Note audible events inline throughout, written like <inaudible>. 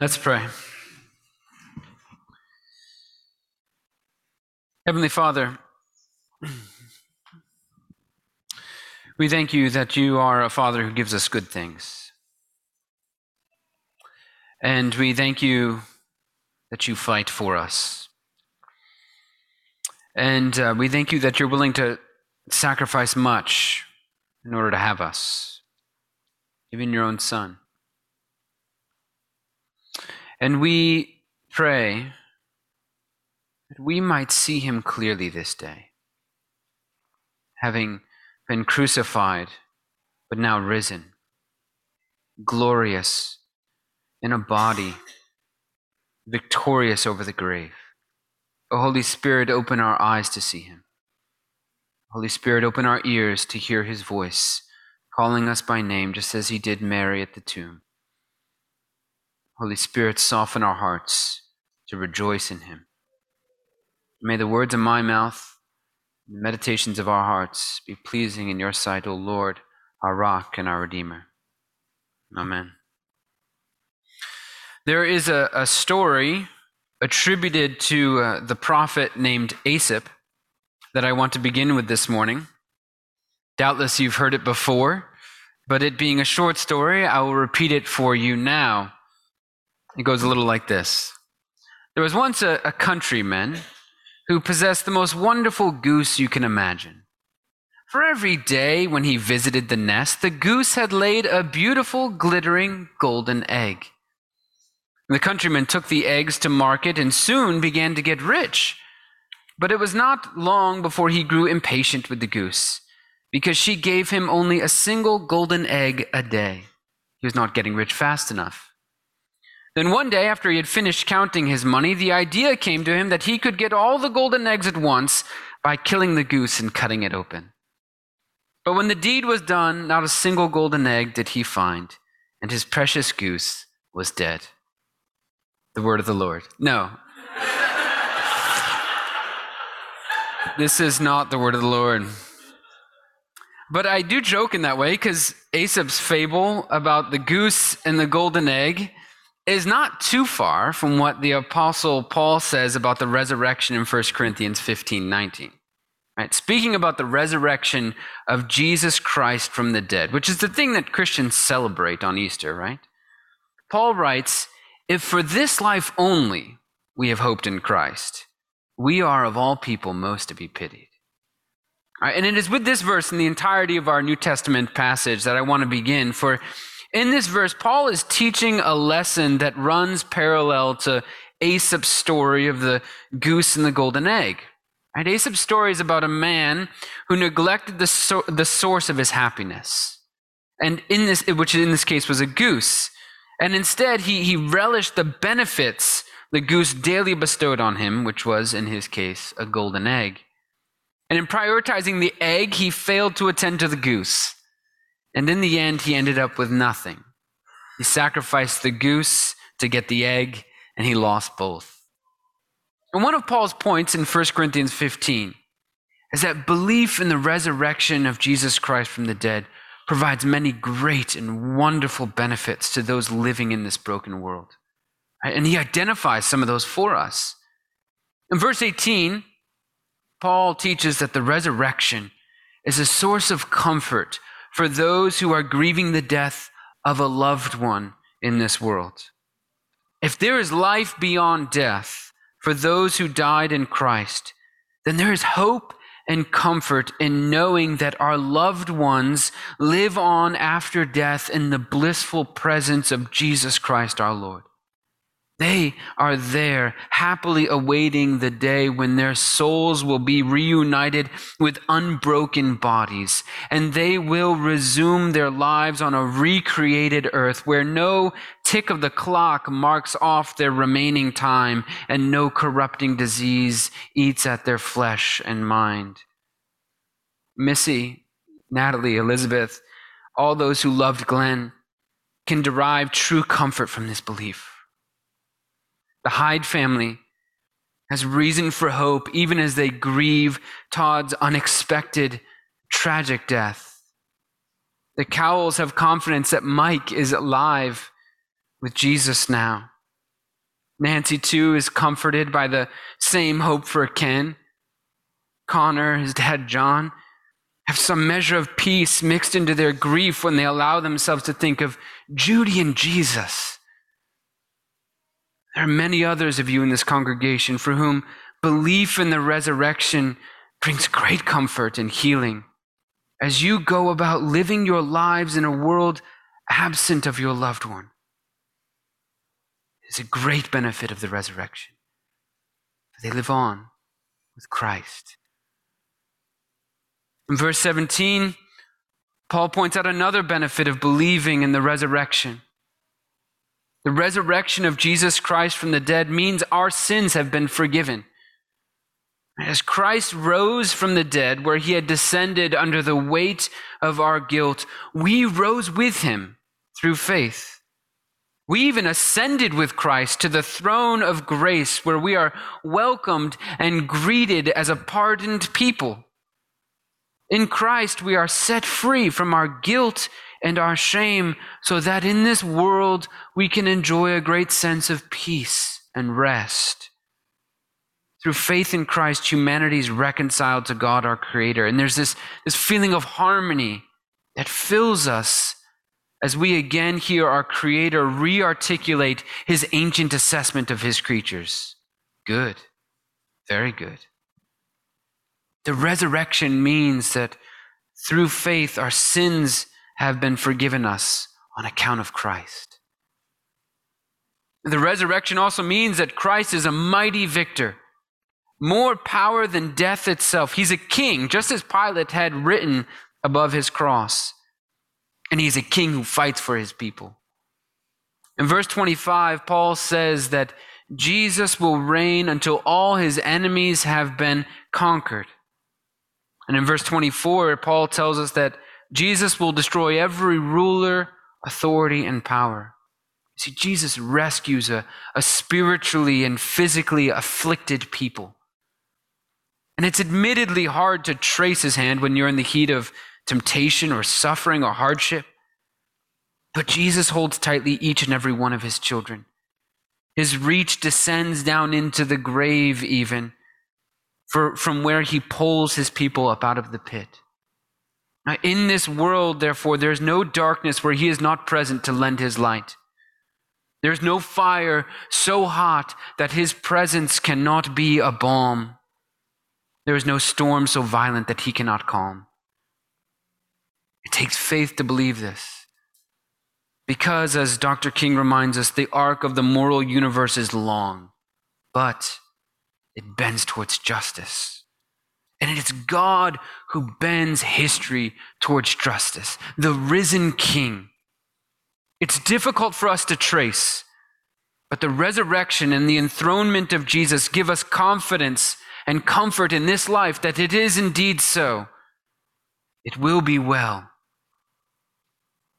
Let's pray. Heavenly Father, we thank you that you are a Father who gives us good things. And we thank you that you fight for us. And uh, we thank you that you're willing to sacrifice much in order to have us, even your own Son. And we pray that we might see him clearly this day, having been crucified, but now risen, glorious in a body, victorious over the grave. O Holy Spirit, open our eyes to see him. Holy Spirit, open our ears to hear his voice, calling us by name, just as he did Mary at the tomb. Holy Spirit, soften our hearts to rejoice in him. May the words of my mouth the meditations of our hearts be pleasing in your sight, O Lord, our rock and our Redeemer. Amen. There is a, a story attributed to uh, the prophet named Aesop that I want to begin with this morning. Doubtless you've heard it before, but it being a short story, I will repeat it for you now. It goes a little like this There was once a, a countryman who possessed the most wonderful goose you can imagine. For every day when he visited the nest, the goose had laid a beautiful, glittering golden egg. The countryman took the eggs to market and soon began to get rich. But it was not long before he grew impatient with the goose, because she gave him only a single golden egg a day. He was not getting rich fast enough. Then one day, after he had finished counting his money, the idea came to him that he could get all the golden eggs at once by killing the goose and cutting it open. But when the deed was done, not a single golden egg did he find, and his precious goose was dead. The word of the Lord. No. <laughs> this is not the word of the Lord. But I do joke in that way because Aesop's fable about the goose and the golden egg is not too far from what the apostle Paul says about the resurrection in 1 Corinthians 15 19. Right? Speaking about the resurrection of Jesus Christ from the dead, which is the thing that Christians celebrate on Easter, right? Paul writes, If for this life only we have hoped in Christ, we are of all people most to be pitied. And it is with this verse in the entirety of our New Testament passage that I want to begin, for in this verse, Paul is teaching a lesson that runs parallel to Aesop's story of the goose and the golden egg. Right? Aesop's story is about a man who neglected the, so- the source of his happiness, and in this, which in this case was a goose, and instead he, he relished the benefits the goose daily bestowed on him, which was in his case a golden egg. And in prioritizing the egg, he failed to attend to the goose. And in the end, he ended up with nothing. He sacrificed the goose to get the egg, and he lost both. And one of Paul's points in 1 Corinthians 15 is that belief in the resurrection of Jesus Christ from the dead provides many great and wonderful benefits to those living in this broken world. And he identifies some of those for us. In verse 18, Paul teaches that the resurrection is a source of comfort for those who are grieving the death of a loved one in this world. If there is life beyond death for those who died in Christ, then there is hope and comfort in knowing that our loved ones live on after death in the blissful presence of Jesus Christ our Lord. They are there, happily awaiting the day when their souls will be reunited with unbroken bodies, and they will resume their lives on a recreated earth where no tick of the clock marks off their remaining time, and no corrupting disease eats at their flesh and mind. Missy, Natalie, Elizabeth, all those who loved Glenn can derive true comfort from this belief. The Hyde family has reason for hope even as they grieve Todd's unexpected, tragic death. The Cowles have confidence that Mike is alive with Jesus now. Nancy, too, is comforted by the same hope for Ken. Connor, his dad, John, have some measure of peace mixed into their grief when they allow themselves to think of Judy and Jesus. There are many others of you in this congregation for whom belief in the resurrection brings great comfort and healing as you go about living your lives in a world absent of your loved one. It's a great benefit of the resurrection. They live on with Christ. In verse 17, Paul points out another benefit of believing in the resurrection. The resurrection of Jesus Christ from the dead means our sins have been forgiven. As Christ rose from the dead, where he had descended under the weight of our guilt, we rose with him through faith. We even ascended with Christ to the throne of grace, where we are welcomed and greeted as a pardoned people. In Christ, we are set free from our guilt and our shame, so that in this world we can enjoy a great sense of peace and rest. Through faith in Christ, humanity is reconciled to God, our Creator. And there's this, this feeling of harmony that fills us as we again hear our Creator re articulate his ancient assessment of his creatures. Good, very good. The resurrection means that through faith, our sins have been forgiven us on account of Christ. The resurrection also means that Christ is a mighty victor, more power than death itself. He's a king, just as Pilate had written above his cross. And he's a king who fights for his people. In verse 25, Paul says that Jesus will reign until all his enemies have been conquered. And in verse 24, Paul tells us that Jesus will destroy every ruler, authority, and power. See, Jesus rescues a, a spiritually and physically afflicted people. And it's admittedly hard to trace his hand when you're in the heat of temptation or suffering or hardship. But Jesus holds tightly each and every one of his children. His reach descends down into the grave, even for, from where he pulls his people up out of the pit. In this world, therefore, there's no darkness where he is not present to lend his light. There's no fire so hot that his presence cannot be a balm. There is no storm so violent that he cannot calm. It takes faith to believe this. Because, as Dr. King reminds us, the arc of the moral universe is long, but it bends towards justice. And it's God who bends history towards justice, the risen King. It's difficult for us to trace, but the resurrection and the enthronement of Jesus give us confidence and comfort in this life that it is indeed so. It will be well.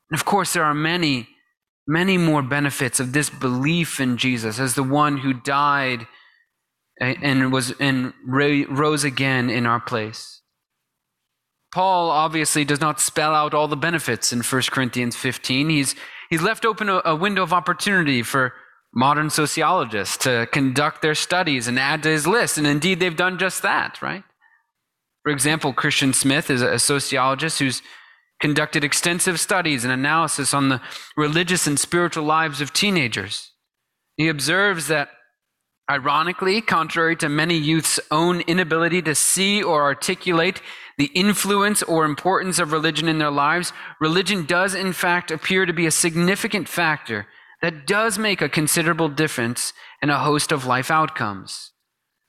And of course, there are many, many more benefits of this belief in Jesus as the one who died and was and rose again in our place. Paul obviously does not spell out all the benefits in 1 Corinthians 15. He's, he's left open a, a window of opportunity for modern sociologists to conduct their studies and add to his list. And indeed, they've done just that, right? For example, Christian Smith is a sociologist who's conducted extensive studies and analysis on the religious and spiritual lives of teenagers. He observes that Ironically, contrary to many youth's own inability to see or articulate the influence or importance of religion in their lives, religion does in fact appear to be a significant factor that does make a considerable difference in a host of life outcomes.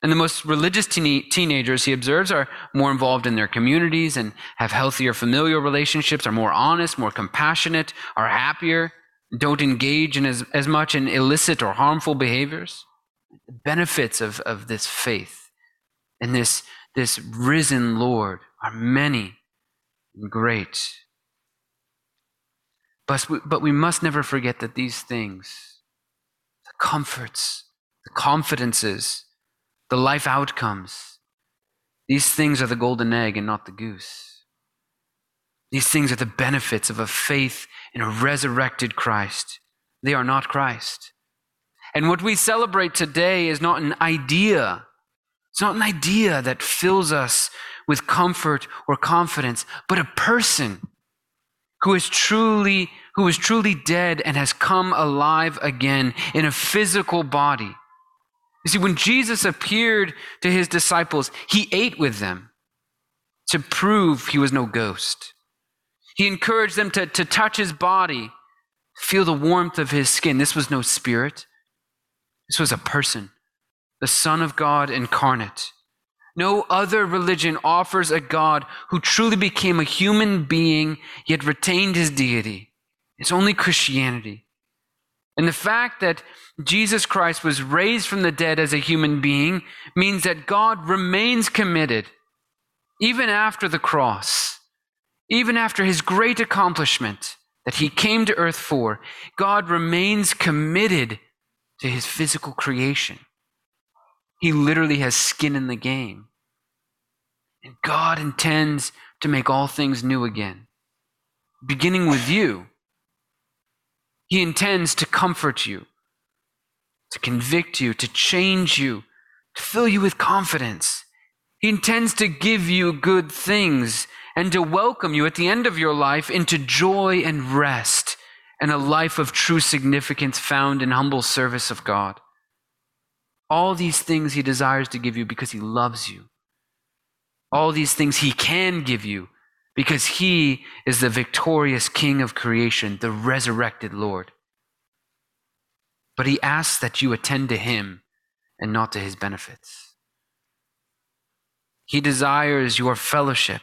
And the most religious teen- teenagers, he observes, are more involved in their communities and have healthier familial relationships, are more honest, more compassionate, are happier, don't engage in as, as much in illicit or harmful behaviors benefits of, of this faith and this, this risen Lord are many and great. But we, but we must never forget that these things, the comforts, the confidences, the life outcomes, these things are the golden egg and not the goose. These things are the benefits of a faith in a resurrected Christ. They are not Christ. And what we celebrate today is not an idea. It's not an idea that fills us with comfort or confidence, but a person who is truly who is truly dead and has come alive again in a physical body. You see, when Jesus appeared to his disciples, he ate with them to prove he was no ghost. He encouraged them to, to touch his body, feel the warmth of his skin. This was no spirit, this was a person, the Son of God incarnate. No other religion offers a God who truly became a human being yet retained his deity. It's only Christianity. And the fact that Jesus Christ was raised from the dead as a human being means that God remains committed, even after the cross, even after his great accomplishment that he came to earth for, God remains committed to his physical creation. He literally has skin in the game. And God intends to make all things new again, beginning with you. He intends to comfort you, to convict you, to change you, to fill you with confidence. He intends to give you good things and to welcome you at the end of your life into joy and rest and a life of true significance found in humble service of God. All these things he desires to give you because he loves you. All these things he can give you because he is the victorious king of creation, the resurrected Lord. But he asks that you attend to him and not to his benefits. He desires your fellowship,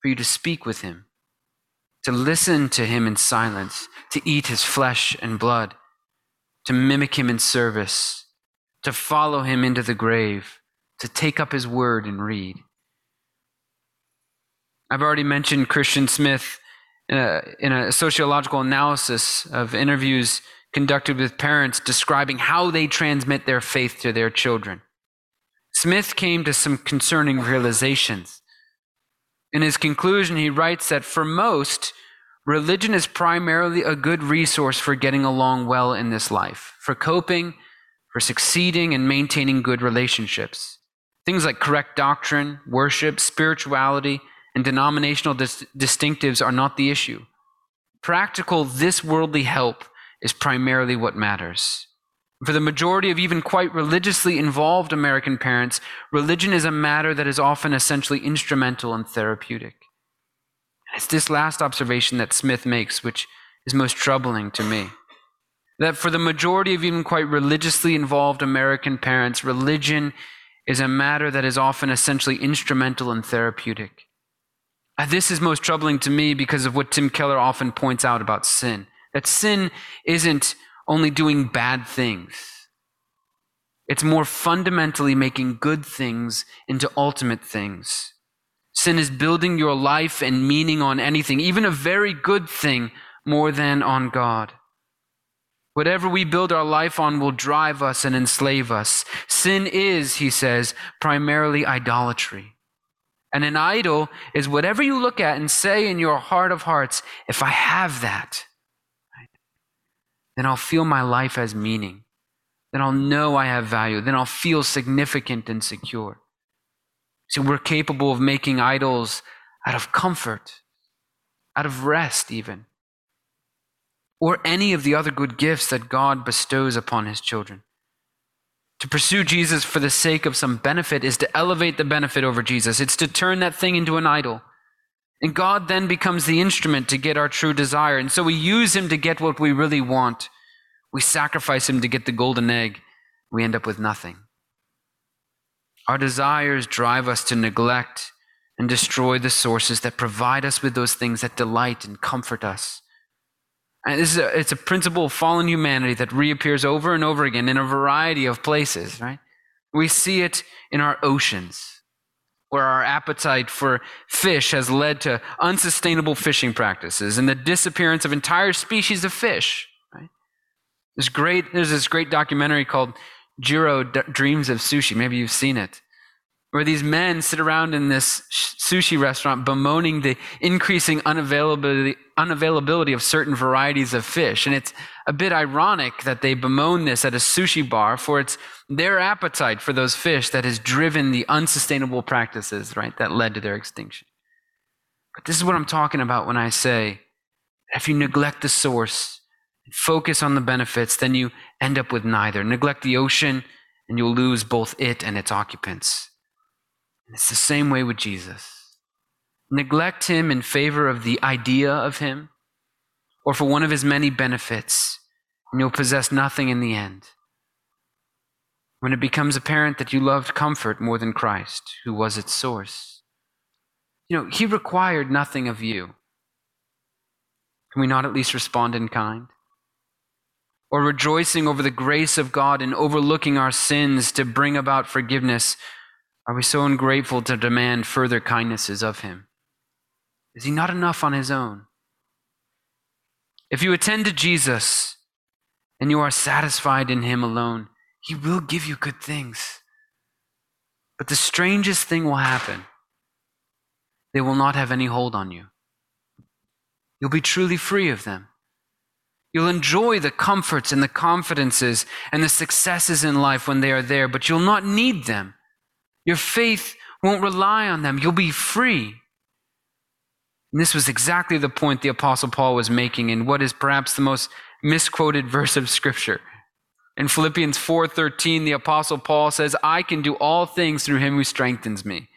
for you to speak with him, to listen to him in silence, to eat his flesh and blood, to mimic him in service, to follow him into the grave, to take up his word and read. I've already mentioned Christian Smith uh, in a sociological analysis of interviews conducted with parents describing how they transmit their faith to their children. Smith came to some concerning realizations. In his conclusion, he writes that for most, religion is primarily a good resource for getting along well in this life, for coping, for succeeding and maintaining good relationships. Things like correct doctrine, worship, spirituality, and denominational dis- distinctives are not the issue. Practical, this worldly help is primarily what matters. For the majority of even quite religiously involved American parents, religion is a matter that is often essentially instrumental and therapeutic. It's this last observation that Smith makes which is most troubling to me. That for the majority of even quite religiously involved American parents, religion is a matter that is often essentially instrumental and therapeutic. Uh, this is most troubling to me because of what Tim Keller often points out about sin that sin isn't only doing bad things, it's more fundamentally making good things into ultimate things. Sin is building your life and meaning on anything, even a very good thing, more than on God. Whatever we build our life on will drive us and enslave us. Sin is, he says, primarily idolatry. And an idol is whatever you look at and say in your heart of hearts, if I have that, then I'll feel my life has meaning. Then I'll know I have value. Then I'll feel significant and secure. See, we're capable of making idols out of comfort, out of rest, even, or any of the other good gifts that God bestows upon his children. To pursue Jesus for the sake of some benefit is to elevate the benefit over Jesus. It's to turn that thing into an idol. And God then becomes the instrument to get our true desire. And so we use him to get what we really want. We sacrifice him to get the golden egg. We end up with nothing. Our desires drive us to neglect and destroy the sources that provide us with those things that delight and comfort us. And this is a, it's a principle of fallen humanity that reappears over and over again in a variety of places, right? We see it in our oceans, where our appetite for fish has led to unsustainable fishing practices and the disappearance of entire species of fish. Right? There's, great, there's this great documentary called Jiro D- Dreams of Sushi. Maybe you've seen it, where these men sit around in this sushi restaurant bemoaning the increasing unavailability, unavailability of certain varieties of fish. And it's a bit ironic that they bemoan this at a sushi bar, for it's their appetite for those fish that has driven the unsustainable practices, right, that led to their extinction. But this is what I'm talking about when I say if you neglect the source, and focus on the benefits, then you end up with neither. Neglect the ocean, and you'll lose both it and its occupants. It's the same way with Jesus. Neglect him in favor of the idea of him or for one of his many benefits, and you'll possess nothing in the end. When it becomes apparent that you loved comfort more than Christ, who was its source, you know, he required nothing of you. Can we not at least respond in kind? Or rejoicing over the grace of God and overlooking our sins to bring about forgiveness are we so ungrateful to demand further kindnesses of him? Is he not enough on his own? If you attend to Jesus and you are satisfied in him alone, he will give you good things. But the strangest thing will happen they will not have any hold on you. You'll be truly free of them. You'll enjoy the comforts and the confidences and the successes in life when they are there, but you'll not need them your faith won't rely on them. You'll be free. And this was exactly the point the Apostle Paul was making in what is perhaps the most misquoted verse of Scripture. In Philippians 4:13, the Apostle Paul says, "I can do all things through him who strengthens me."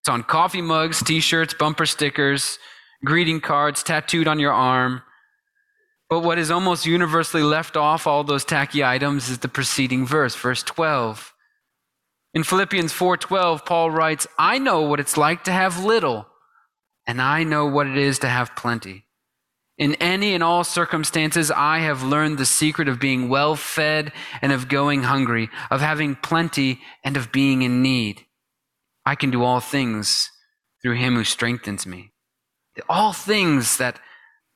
It's on coffee mugs, t-shirts, bumper stickers, greeting cards tattooed on your arm. But what is almost universally left off all those tacky items is the preceding verse, verse 12. In Philippians 4:12, Paul writes, "I know what it's like to have little, and I know what it is to have plenty. In any and all circumstances, I have learned the secret of being well fed and of going hungry, of having plenty and of being in need. I can do all things through him who strengthens me." All things that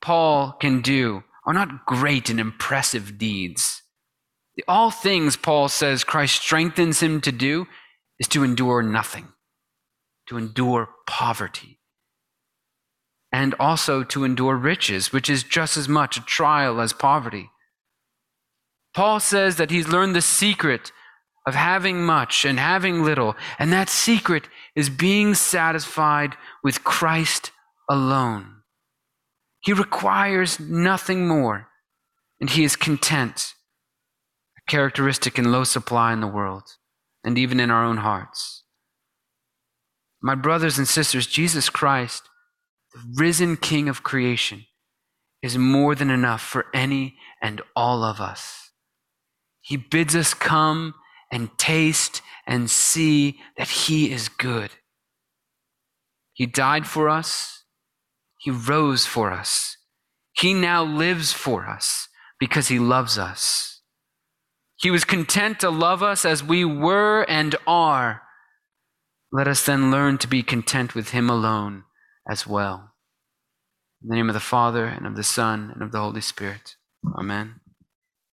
Paul can do are not great and impressive deeds. All things, Paul says, Christ strengthens him to do is to endure nothing, to endure poverty, and also to endure riches, which is just as much a trial as poverty. Paul says that he's learned the secret of having much and having little, and that secret is being satisfied with Christ alone. He requires nothing more, and he is content characteristic in low supply in the world and even in our own hearts. My brothers and sisters, Jesus Christ, the risen King of creation, is more than enough for any and all of us. He bids us come and taste and see that He is good. He died for us, He rose for us. He now lives for us because He loves us. He was content to love us as we were and are. Let us then learn to be content with Him alone as well. In the name of the Father, and of the Son, and of the Holy Spirit. Amen.